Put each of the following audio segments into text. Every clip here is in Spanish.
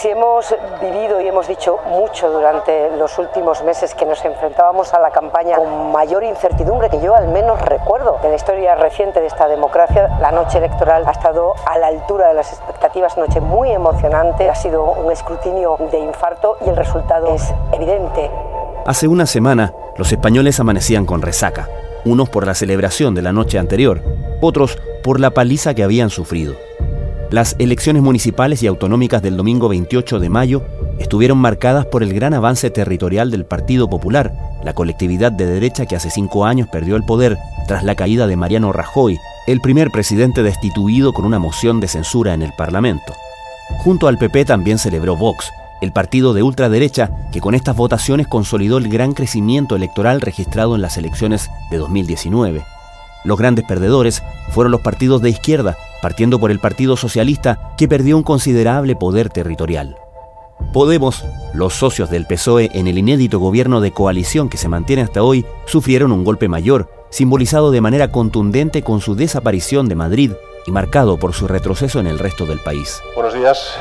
Si hemos vivido y hemos dicho mucho durante los últimos meses que nos enfrentábamos a la campaña con mayor incertidumbre que yo al menos recuerdo de la historia reciente de esta democracia, la noche electoral ha estado a la altura de las expectativas, noche muy emocionante, ha sido un escrutinio de infarto y el resultado es evidente. Hace una semana, los españoles amanecían con resaca, unos por la celebración de la noche anterior, otros por la paliza que habían sufrido. Las elecciones municipales y autonómicas del domingo 28 de mayo estuvieron marcadas por el gran avance territorial del Partido Popular, la colectividad de derecha que hace cinco años perdió el poder tras la caída de Mariano Rajoy, el primer presidente destituido con una moción de censura en el Parlamento. Junto al PP también celebró Vox, el partido de ultraderecha que con estas votaciones consolidó el gran crecimiento electoral registrado en las elecciones de 2019. Los grandes perdedores fueron los partidos de izquierda, partiendo por el Partido Socialista, que perdió un considerable poder territorial. Podemos, los socios del PSOE en el inédito gobierno de coalición que se mantiene hasta hoy, sufrieron un golpe mayor, simbolizado de manera contundente con su desaparición de Madrid y marcado por su retroceso en el resto del país. Buenos días,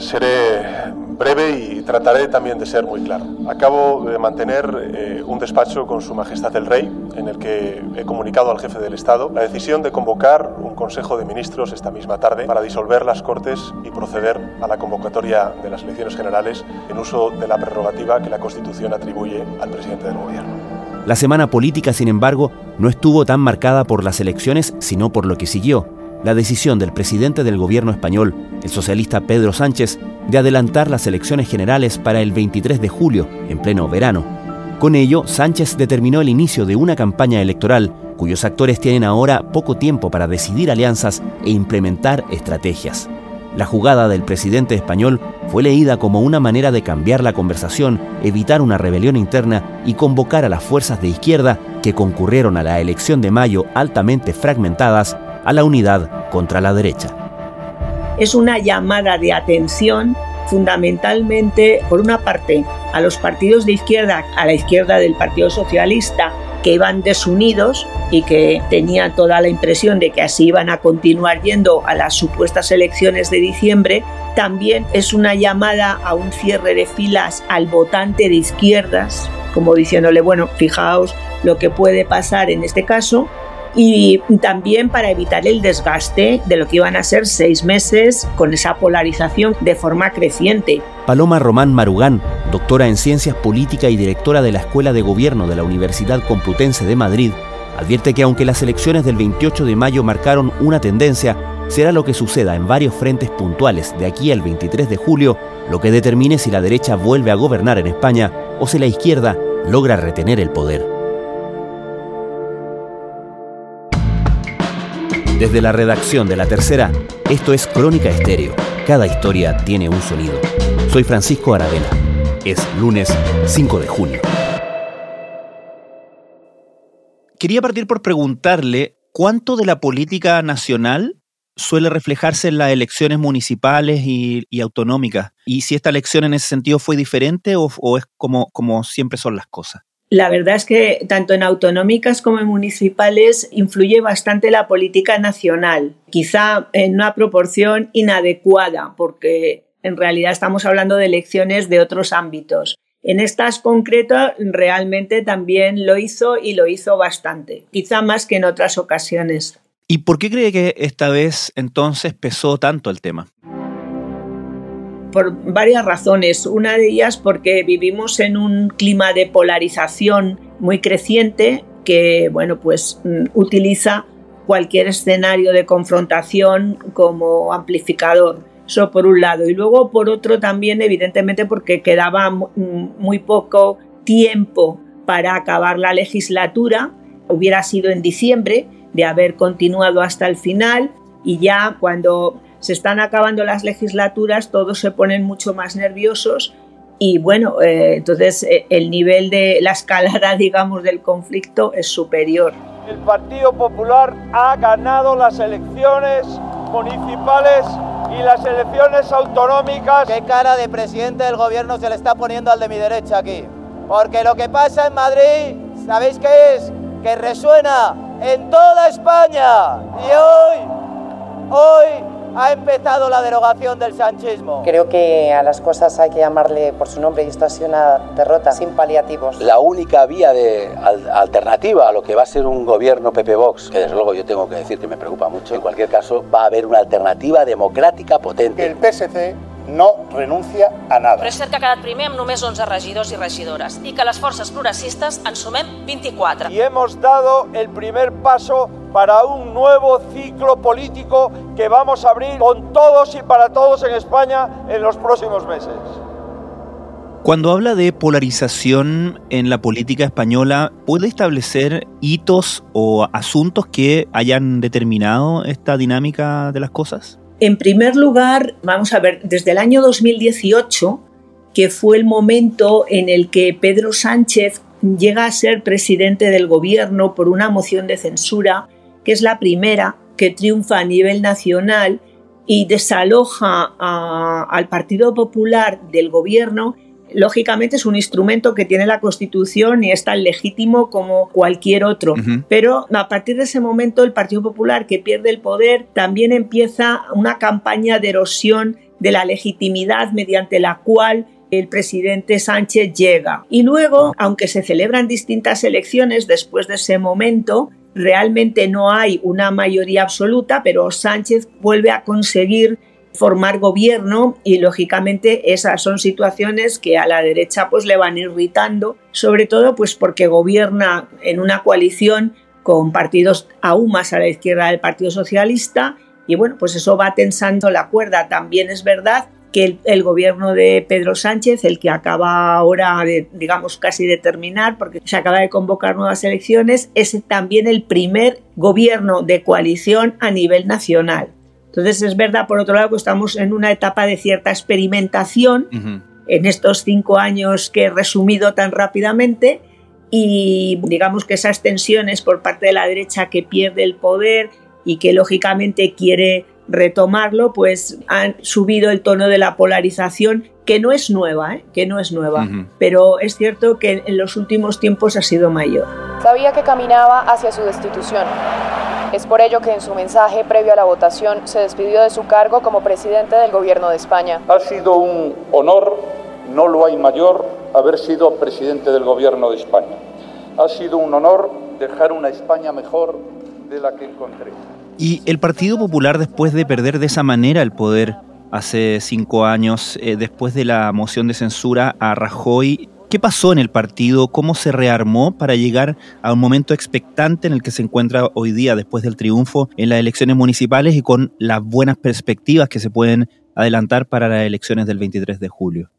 seré breve y trataré también de ser muy claro. Acabo de mantener eh, un despacho con Su Majestad el Rey, en el que he comunicado al jefe del Estado la decisión de convocar un Consejo de Ministros esta misma tarde para disolver las Cortes y proceder a la convocatoria de las elecciones generales en uso de la prerrogativa que la Constitución atribuye al presidente del Gobierno. La semana política, sin embargo, no estuvo tan marcada por las elecciones, sino por lo que siguió la decisión del presidente del gobierno español, el socialista Pedro Sánchez, de adelantar las elecciones generales para el 23 de julio, en pleno verano. Con ello, Sánchez determinó el inicio de una campaña electoral cuyos actores tienen ahora poco tiempo para decidir alianzas e implementar estrategias. La jugada del presidente español fue leída como una manera de cambiar la conversación, evitar una rebelión interna y convocar a las fuerzas de izquierda que concurrieron a la elección de mayo altamente fragmentadas a la unidad contra la derecha. Es una llamada de atención fundamentalmente, por una parte, a los partidos de izquierda, a la izquierda del Partido Socialista, que iban desunidos y que tenían toda la impresión de que así iban a continuar yendo a las supuestas elecciones de diciembre, también es una llamada a un cierre de filas al votante de izquierdas, como diciéndole, bueno, fijaos lo que puede pasar en este caso, y también para evitar el desgaste de lo que iban a ser seis meses con esa polarización de forma creciente. Paloma Román Marugán, doctora en Ciencias Políticas y directora de la Escuela de Gobierno de la Universidad Complutense de Madrid, advierte que aunque las elecciones del 28 de mayo marcaron una tendencia, será lo que suceda en varios frentes puntuales de aquí al 23 de julio lo que determine si la derecha vuelve a gobernar en España o si la izquierda logra retener el poder. Desde la redacción de La Tercera, esto es Crónica Estéreo. Cada historia tiene un sonido. Soy Francisco Aravena. Es lunes 5 de junio. Quería partir por preguntarle cuánto de la política nacional suele reflejarse en las elecciones municipales y, autonómicas. Y si esta elección en ese sentido fue diferente o, es como, como siempre son las cosas. La verdad es que tanto en autonómicas como en municipales influye bastante la política nacional, quizá en una proporción inadecuada, porque en realidad estamos hablando de elecciones de otros ámbitos. En estas concretas realmente también lo hizo y lo hizo bastante, quizá más que en otras ocasiones. ¿Y por qué cree que esta vez entonces pesó tanto el tema? Por varias razones. Una de ellas porque vivimos en un clima de polarización muy creciente que, bueno, pues mm, utiliza cualquier escenario de confrontación como amplificador. Eso por un lado. Y luego por otro también, evidentemente, porque quedaba muy poco tiempo para acabar la legislatura. Hubiera sido en diciembre de haber continuado hasta el final y ya cuando se están acabando las legislaturas, todos se ponen mucho más nerviosos y bueno, eh, entonces eh, el nivel de la escalada, digamos, del conflicto es superior. El Partido Popular ha ganado las elecciones municipales y las elecciones autonómicas. ¿Qué cara de presidente del gobierno se le está poniendo al de mi derecha aquí? Porque lo que pasa en Madrid, ¿sabéis qué es? Que resuena en toda España. Y hoy, hoy ha empezado la derogación del sanchismo. Creo que a las cosas hay que llamarle por su nombre y esto ha sido una derrota sin paliativos. La única vía de alternativa a lo que va a ser un gobierno PP Vox, que desde luego yo tengo que decir que me preocupa mucho, en cualquier caso va a haber una alternativa democrática potente. El PSC no renuncia a nada. Però és cert que ha quedat primer amb només 11 regidors i regidores i que les forces progressistes en sumem 24. Y hemos dado el primer paso para un nuevo ciclo político que vamos a abrir con todos y para todos en España en los próximos meses. Cuando habla de polarización en la política española, ¿puede establecer hitos o asuntos que hayan determinado esta dinámica de las cosas? En primer lugar, vamos a ver, desde el año 2018, que fue el momento en el que Pedro Sánchez llega a ser presidente del gobierno por una moción de censura, que es la primera que triunfa a nivel nacional y desaloja al Partido Popular del gobierno lógicamente es un instrumento que tiene la Constitución y es tan legítimo como cualquier otro. Pero a partir de ese momento el Partido Popular que pierde el poder también empieza una campaña de erosión de la legitimidad mediante la cual el presidente Sánchez llega. Y luego, aunque se celebran distintas elecciones después de ese momento, realmente no hay una mayoría absoluta, pero Sánchez vuelve a conseguir formar gobierno y lógicamente esas son situaciones que a la derecha pues le van irritando, sobre todo pues porque gobierna en una coalición con partidos aún más a la izquierda del Partido Socialista y bueno, pues eso va tensando la cuerda. También es verdad que el, gobierno de Pedro Sánchez, el que acaba ahora de, digamos, casi de terminar, porque se acaba de convocar nuevas elecciones, es también el primer gobierno de coalición a nivel nacional. Entonces es verdad, por otro lado, que estamos en una etapa de cierta experimentación en estos cinco años que he resumido tan rápidamente y digamos que esas tensiones por parte de la derecha que pierde el poder y que lógicamente quiere retomarlo, pues han subido el tono de la polarización, que no es nueva, ¿eh? que no es nueva, pero es cierto que en los últimos tiempos ha sido mayor. Sabía que caminaba hacia su destitución. Es por ello que en su mensaje previo a la votación se despidió de su cargo como presidente del gobierno de España. Ha sido un honor, no lo hay mayor, haber sido presidente del gobierno de España. Ha sido un honor dejar una España mejor de la que encontré. Y el Partido Popular, después de perder de esa manera el poder hace cinco años, eh, después de la moción de censura a Rajoy, ¿qué pasó en el partido? ¿Cómo se rearmó para llegar a un momento expectante en el que se encuentra hoy día después del triunfo en las elecciones municipales y con las buenas perspectivas que se pueden adelantar para las elecciones del 23 de julio?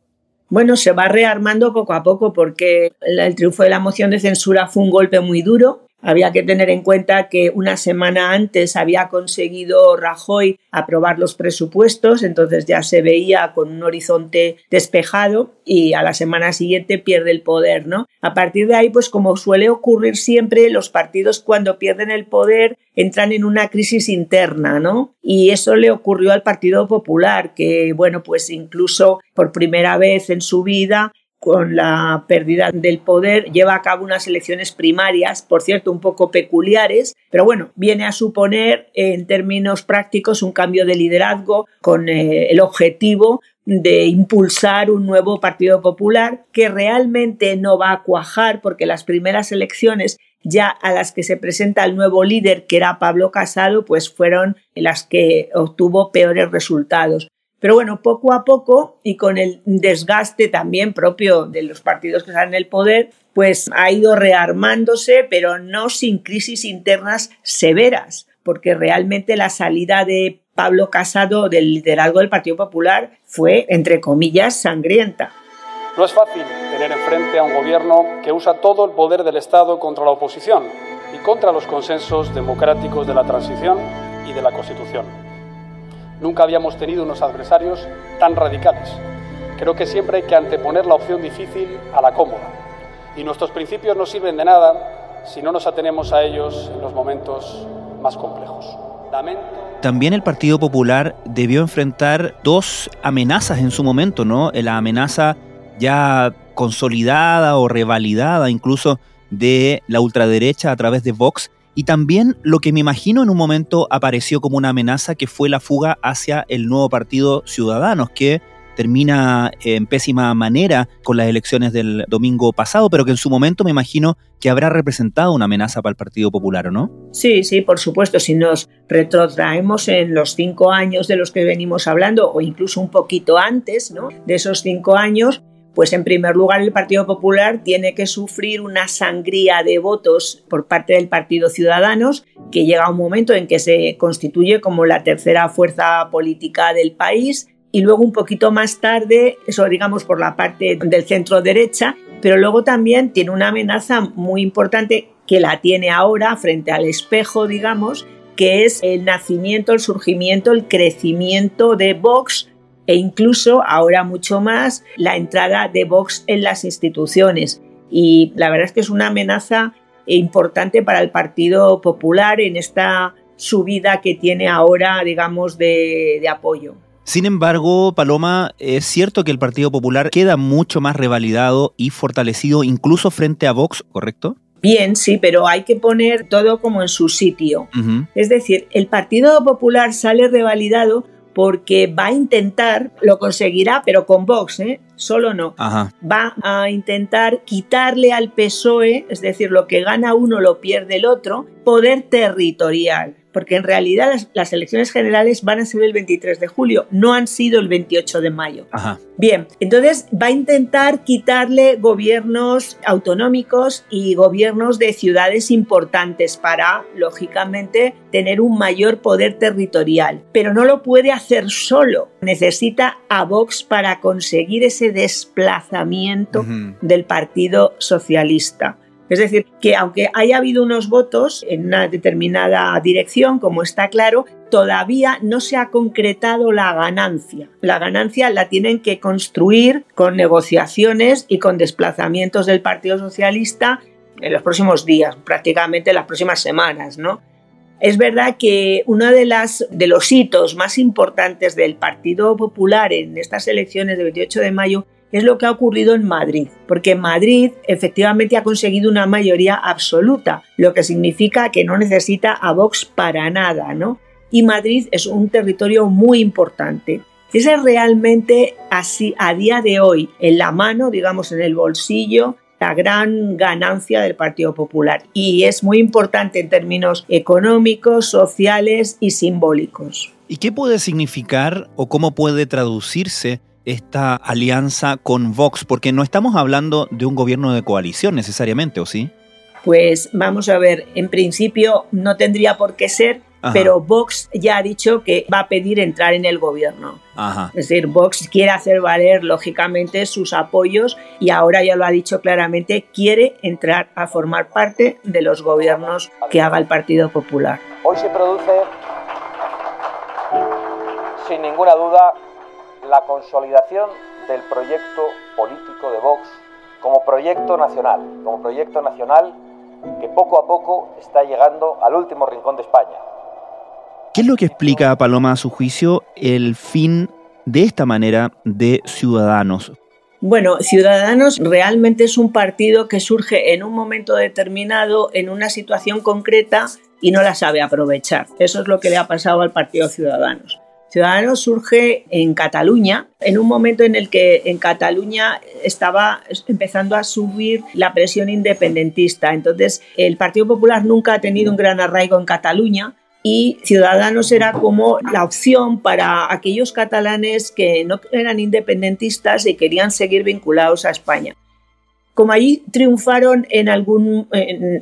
Bueno, se va rearmando poco a poco porque el triunfo de la moción de censura fue un golpe muy duro había que tener en cuenta que una semana antes había conseguido Rajoy aprobar los presupuestos, entonces ya se veía con un horizonte despejado y a la semana siguiente pierde el poder, ¿no? A partir de ahí, pues como suele ocurrir siempre, los partidos cuando pierden el poder entran en una crisis interna, ¿no? Y eso le ocurrió al Partido Popular, que, bueno, pues incluso por primera vez en su vida con la pérdida del poder, lleva a cabo unas elecciones primarias, por cierto, un poco peculiares, pero bueno, viene a suponer en términos prácticos un cambio de liderazgo con eh, el objetivo de impulsar un nuevo Partido Popular que realmente no va a cuajar porque las primeras elecciones ya a las que se presenta el nuevo líder, que era Pablo Casado, pues fueron las que obtuvo peores resultados. Pero bueno, poco a poco y con el desgaste también propio de los partidos que están en el poder, pues ha ido rearmándose, pero no sin crisis internas severas, porque realmente la salida de Pablo Casado del liderazgo del Partido Popular fue, entre comillas, sangrienta. No es fácil tener enfrente a un gobierno que usa todo el poder del Estado contra la oposición y contra los consensos democráticos de la transición y de la Constitución. Nunca habíamos tenido unos adversarios tan radicales. Creo que siempre hay que anteponer la opción difícil a la cómoda. Y nuestros principios no sirven de nada si no nos atenemos a ellos en los momentos más complejos. También el Partido Popular debió enfrentar dos amenazas en su momento, ¿no? La amenaza ya consolidada o revalidada incluso de la ultraderecha a través de Vox y también lo que me imagino en un momento apareció como una amenaza que fue la fuga hacia el nuevo partido Ciudadanos, que termina en pésima manera con las elecciones del domingo pasado, pero que en su momento me imagino que habrá representado una amenaza para el Partido Popular, ¿o no? Sí, sí, por supuesto. Si nos retrotraemos en los cinco años de los que venimos hablando, o incluso un poquito antes, ¿no? De esos cinco años, pues en primer lugar el Partido Popular tiene que sufrir una sangría de votos por parte del Partido Ciudadanos, que llega un momento en que se constituye como la tercera fuerza política del país, y luego un poquito más tarde, eso digamos por la parte del centro derecha, pero luego también tiene una amenaza muy importante que la tiene ahora frente al espejo, digamos, que es el nacimiento, el surgimiento, el crecimiento de Vox e incluso ahora mucho más la entrada de Vox en las instituciones. Y la verdad es que es una amenaza importante para el Partido Popular en esta subida que tiene ahora, digamos, de, de apoyo. Sin embargo, Paloma, es cierto que el Partido Popular queda mucho más revalidado y fortalecido incluso frente a Vox, ¿correcto? Bien, sí, pero hay que poner todo como en su sitio. Es decir, el Partido Popular sale revalidado porque va a intentar, lo conseguirá, pero con Vox, ¿eh? solo no. Va a intentar quitarle al PSOE, es decir, lo que gana uno lo pierde el otro, poder territorial porque en realidad las, elecciones generales van a ser el 23 de julio, no han sido el 28 de mayo. Bien, entonces va a intentar quitarle gobiernos autonómicos y gobiernos de ciudades importantes para, lógicamente, tener un mayor poder territorial. Pero no lo puede hacer solo. Necesita a Vox para conseguir ese desplazamiento del Partido Socialista. Es decir, que aunque haya habido unos votos en una determinada dirección, como está claro, todavía no se ha concretado la ganancia. La ganancia la tienen que construir con negociaciones y con desplazamientos del Partido Socialista en los próximos días, prácticamente en las próximas semanas, ¿no? Es verdad que uno de, las, de los hitos más importantes del Partido Popular en estas elecciones del 28 de mayo es lo que ha ocurrido en Madrid, porque Madrid efectivamente ha conseguido una mayoría absoluta, lo que significa que no necesita a Vox para nada, ¿no? Y Madrid es un territorio muy importante. Esa es realmente así a día de hoy en la mano, digamos en el bolsillo, la gran ganancia del Partido Popular y es muy importante en términos económicos, sociales y simbólicos. ¿Y qué puede significar o cómo puede traducirse esta alianza con Vox? Porque no estamos hablando de un gobierno de coalición necesariamente, ¿o sí? Pues vamos a ver, en principio no tendría por qué ser, pero Vox ya ha dicho que va a pedir entrar en el gobierno. Es decir, Vox quiere hacer valer lógicamente sus apoyos y ahora ya lo ha dicho claramente, quiere entrar a formar parte de los gobiernos que haga el Partido Popular. Hoy se produce, sin ninguna duda, la consolidación del proyecto político de Vox como proyecto nacional, como proyecto nacional que poco a poco está llegando al último rincón de España. ¿Qué es lo que explica, Paloma, a su juicio, el fin de esta manera de Ciudadanos? Bueno, Ciudadanos realmente es un partido que surge en un momento determinado, en una situación concreta y no la sabe aprovechar. Eso es lo que le ha pasado al Partido Ciudadanos. Ciudadanos surge en Cataluña, en un momento en el que en Cataluña estaba empezando a subir la presión independentista. Entonces, el Partido Popular nunca ha tenido un gran arraigo en Cataluña y Ciudadanos era como la opción para aquellos catalanes que no eran independentistas y querían seguir vinculados a España. Como allí triunfaron en,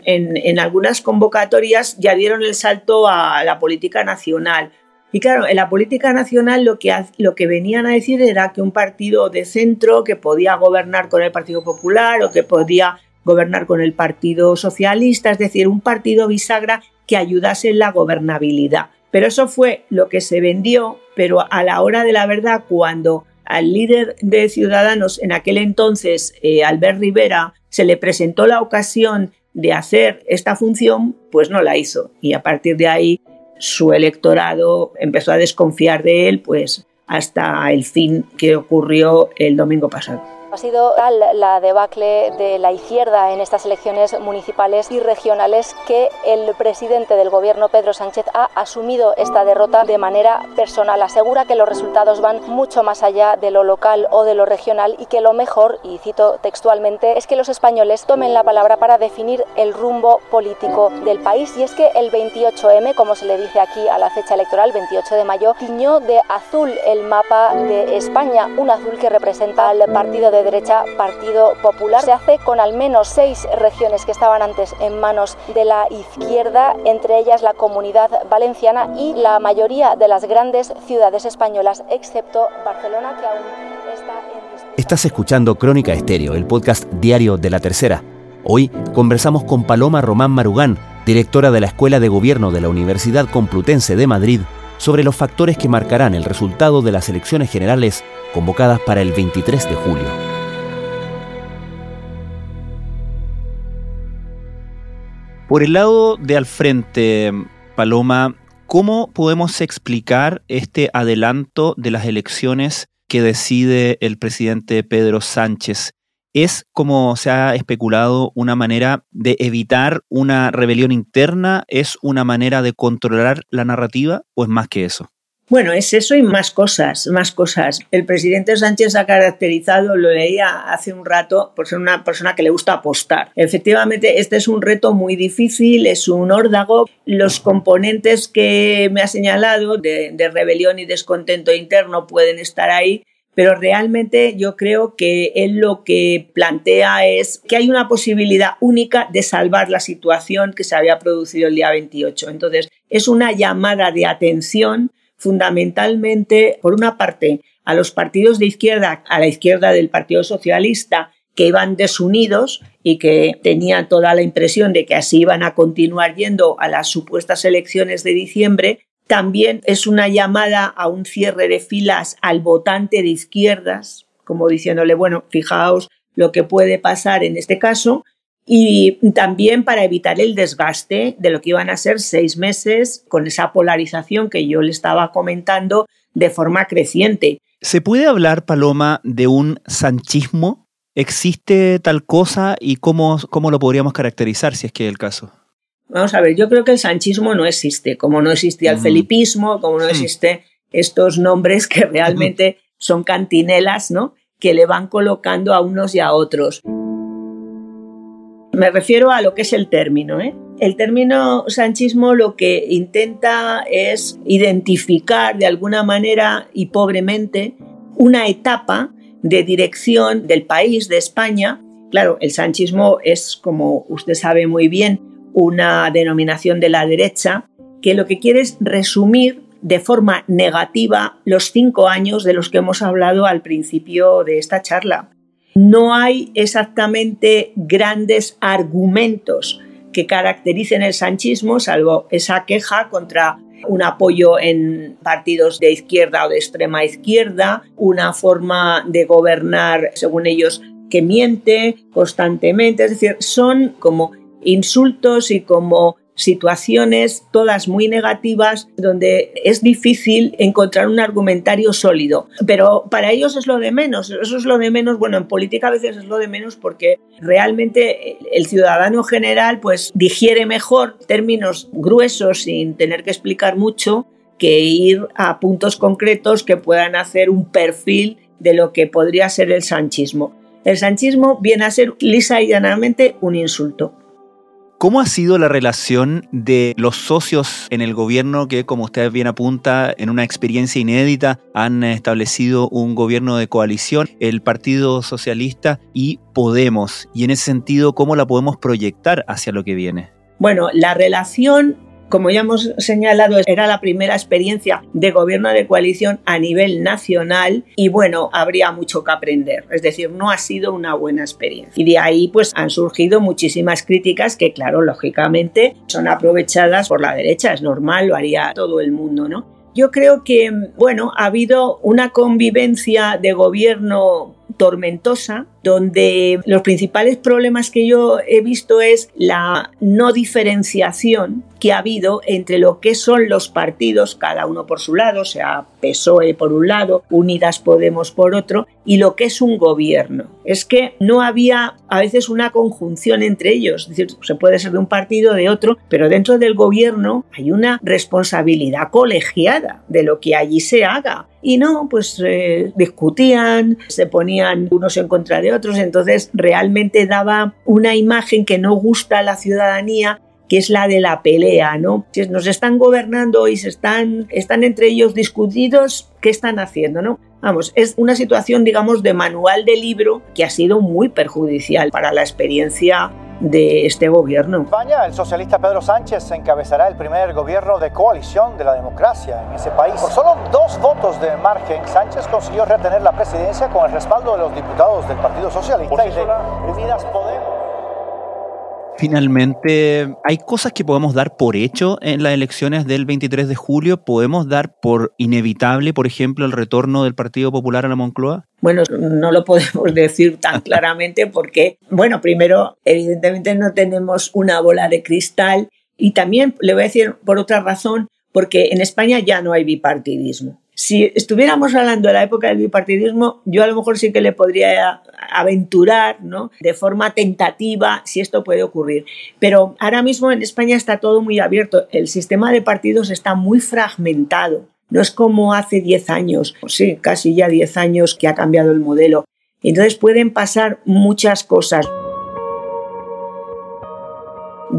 en algunas convocatorias, ya dieron el salto a la política nacional y claro, en la política nacional lo que, lo que venían a decir era que un partido de centro que podía gobernar con el Partido Popular o que podía gobernar con el Partido Socialista, es decir, un partido bisagra que ayudase en la gobernabilidad. Pero eso fue lo que se vendió, pero a la hora de la verdad, cuando al líder de Ciudadanos en aquel entonces, eh, Albert Rivera, se le presentó la ocasión de hacer esta función, pues no la hizo. Y a partir de ahí su electorado empezó a desconfiar de él, pues hasta el fin que ocurrió el domingo pasado. Ha sido tal la debacle de la izquierda en estas elecciones municipales y regionales que el presidente del gobierno, Pedro Sánchez, ha asumido esta derrota de manera personal. Asegura que los resultados van mucho más allá de lo local o de lo regional y que lo mejor, y cito textualmente, es que los españoles tomen la palabra para definir el rumbo político del país. Y es que el 28M, como se le dice aquí a la fecha electoral, 28 de mayo, tiñó de azul el mapa de España, un azul que representa al partido de derecha Partido Popular. Se hace con al menos seis regiones que estaban antes en manos de la izquierda, entre ellas la comunidad valenciana y la mayoría de las grandes ciudades españolas, excepto Barcelona, que aún está en... Estás escuchando Crónica Estéreo, el podcast diario de la tercera. Hoy conversamos con Paloma Román Marugán, directora de la Escuela de Gobierno de la Universidad Complutense de Madrid, sobre los factores que marcarán el resultado de las elecciones generales convocadas para el 23 de julio. Por el lado de al frente, Paloma, ¿cómo podemos explicar este adelanto de las elecciones que decide el presidente Pedro Sánchez? ¿Es, como se ha especulado, una manera de evitar una rebelión interna? ¿Es una manera de controlar la narrativa o es más que eso? Bueno, es eso y más cosas, más cosas. El presidente Sánchez ha caracterizado, lo leía hace un rato, por ser una persona que le gusta apostar. Efectivamente, este es un reto muy difícil, es un órdago. Los componentes que me ha señalado de, rebelión y descontento interno pueden estar ahí, pero realmente yo creo que él lo que plantea es que hay una posibilidad única de salvar la situación que se había producido el día 28. Entonces, es una llamada de atención fundamentalmente, por una parte, a los partidos de izquierda, a la izquierda del Partido Socialista, que iban desunidos y que tenían toda la impresión de que así iban a continuar yendo a las supuestas elecciones de diciembre, también es una llamada a un cierre de filas al votante de izquierdas, como diciéndole, bueno, fijaos lo que puede pasar en este caso, y también para evitar el desgaste de lo que iban a ser seis meses con esa polarización que yo le estaba comentando de forma creciente. ¿Se puede hablar, Paloma, de un sanchismo? ¿Existe tal cosa y cómo, cómo lo podríamos caracterizar si es que es el caso? Vamos a ver, yo creo que el sanchismo no existe, como no existía el felipismo, como no existe estos nombres que realmente son cantinelas, ¿no? Que le van colocando a unos y a otros. Me refiero a lo que es el término. ¿eh? El término sanchismo lo que intenta es identificar de alguna manera y pobremente una etapa de dirección del país, de España. Claro, el sanchismo es, como usted sabe muy bien, una denominación de la derecha que lo que quiere es resumir de forma negativa los cinco años de los que hemos hablado al principio de esta charla. No hay exactamente grandes argumentos que caractericen el sanchismo, salvo esa queja contra un apoyo en partidos de izquierda o de extrema izquierda, una forma de gobernar, según ellos, que miente constantemente. Es decir, son como insultos y como situaciones todas muy negativas donde es difícil encontrar un argumentario sólido. Pero para ellos es lo de menos, eso es lo de menos, bueno, en política a veces es lo de menos porque realmente el ciudadano general pues digiere mejor términos gruesos sin tener que explicar mucho que ir a puntos concretos que puedan hacer un perfil de lo que podría ser el sanchismo. El sanchismo viene a ser lisa y llanamente un insulto. ¿Cómo ha sido la relación de los socios en el gobierno que, como usted bien apunta, en una experiencia inédita han establecido un gobierno de coalición, el Partido Socialista y Podemos? Y en ese sentido, ¿cómo la podemos proyectar hacia lo que viene? Bueno, la relación como ya hemos señalado, era la primera experiencia de gobierno de coalición a nivel nacional y bueno, habría mucho que aprender. Es decir, no ha sido una buena experiencia. Y de ahí pues han surgido muchísimas críticas que claro, lógicamente son aprovechadas por la derecha. Es normal, lo haría todo el mundo, ¿no? Yo creo que, bueno, ha habido una convivencia de gobierno tormentosa donde los principales problemas que yo he visto es la no diferenciación que ha habido entre lo que son los partidos, cada uno por su lado, o sea, PSOE por un lado, Unidas Podemos por otro, y lo que es un gobierno. Es que no había a veces una conjunción entre ellos, es decir, se puede ser de un partido o de otro, pero dentro del gobierno hay una responsabilidad colegiada de lo que allí se haga. Y no, pues eh, discutían, se ponían unos en contra de otros, entonces realmente daba una imagen que no gusta a la ciudadanía que es la de la pelea, ¿no? Si nos están gobernando y se están, están entre ellos discutidos, ¿qué están haciendo, no? Vamos, es una situación, digamos, de manual de libro que ha sido muy perjudicial para la experiencia de este gobierno. En España, el socialista Pedro Sánchez encabezará el primer gobierno de coalición de la democracia en ese país. Por solo dos votos de margen, Sánchez consiguió retener la presidencia con el respaldo de los diputados del Partido Socialista y de Unidas Podemos. Finalmente, hay cosas que podemos dar por hecho en las elecciones del 23 de julio. ¿Podemos dar por inevitable, por ejemplo, el retorno del Partido Popular a la Moncloa? Bueno, no lo podemos decir tan claramente porque, bueno, primero, evidentemente no tenemos una bola de cristal y también le voy a decir por otra razón, porque en España ya no hay bipartidismo. Si estuviéramos hablando de la época del bipartidismo, yo a lo mejor sí que le podría aventurar, ¿no? De forma tentativa si esto puede ocurrir. Pero ahora mismo en España está todo muy abierto. El sistema de partidos está muy fragmentado. No es como hace 10 años, sí, casi ya 10 años que ha cambiado el modelo. Entonces pueden pasar muchas cosas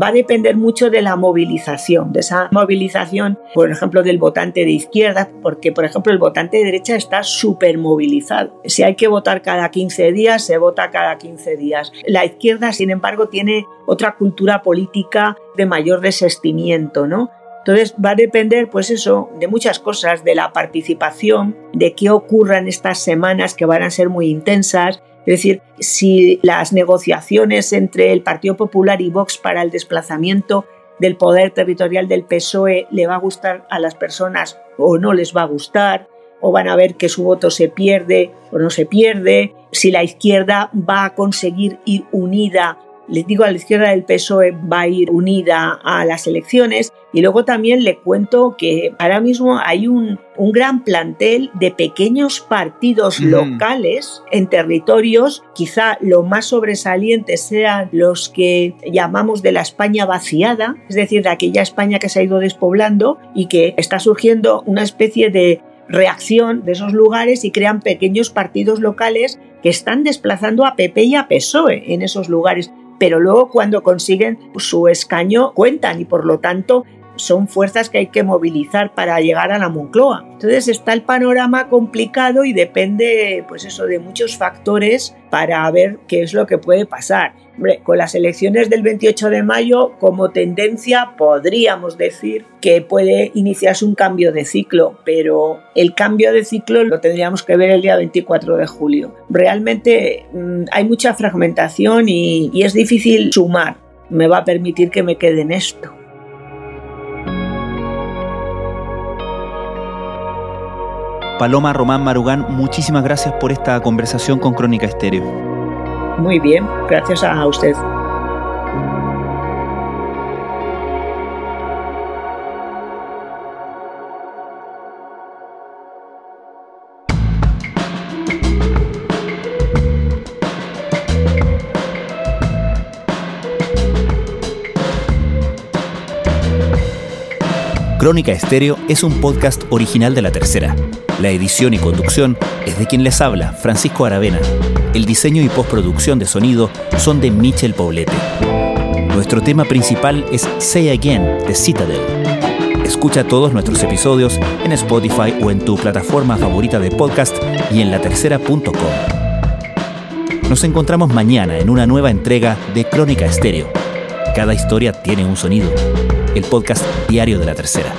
va a depender mucho de la movilización, de esa movilización, por ejemplo, del votante de izquierda, porque, por ejemplo, el votante de derecha está súper movilizado. Si hay que votar cada 15 días, se vota cada 15 días. La izquierda, sin embargo, tiene otra cultura política de mayor desestimiento, ¿no? Entonces va a depender, pues eso, de muchas cosas, de la participación, de qué ocurra en estas semanas que van a ser muy intensas, es decir, si las negociaciones entre el Partido Popular y Vox para el desplazamiento del poder territorial del PSOE le va a gustar a las personas o no les va a gustar, o van a ver que su voto se pierde o no se pierde, si la izquierda va a conseguir ir unida les digo, a la izquierda del PSOE va a ir unida a las elecciones. Y luego también le cuento que ahora mismo hay un, gran plantel de pequeños partidos mm. locales en territorios. Quizá lo más sobresalientes sean los que llamamos de la España vaciada, es decir, de aquella España que se ha ido despoblando y que está surgiendo una especie de reacción de esos lugares y crean pequeños partidos locales que están desplazando a PP y a PSOE en esos lugares pero luego cuando consiguen su escaño cuentan y por lo tanto son fuerzas que hay que movilizar para llegar a la Moncloa. Entonces está el panorama complicado y depende, pues eso, de muchos factores para ver qué es lo que puede pasar. con las elecciones del 28 de mayo, como tendencia, podríamos decir que puede iniciarse un cambio de ciclo, pero el cambio de ciclo lo tendríamos que ver el día 24 de julio. Realmente mm, hay mucha fragmentación y, y es difícil sumar. Me va a permitir que me quede en esto. Paloma Román Marugán, muchísimas gracias por esta conversación con Crónica Estéreo. Muy bien, gracias a usted. Crónica Estéreo es un podcast original de La Tercera. La edición y conducción es de quien les habla, Francisco Aravena. El diseño y postproducción de sonido son de Michel Poblete. Nuestro tema principal es Say Again de Citadel. Escucha todos nuestros episodios en Spotify o en tu plataforma favorita de podcast y en latercera.com. Nos encontramos mañana en una nueva entrega de Crónica Estéreo. Cada historia tiene un sonido el podcast diario de la tercera.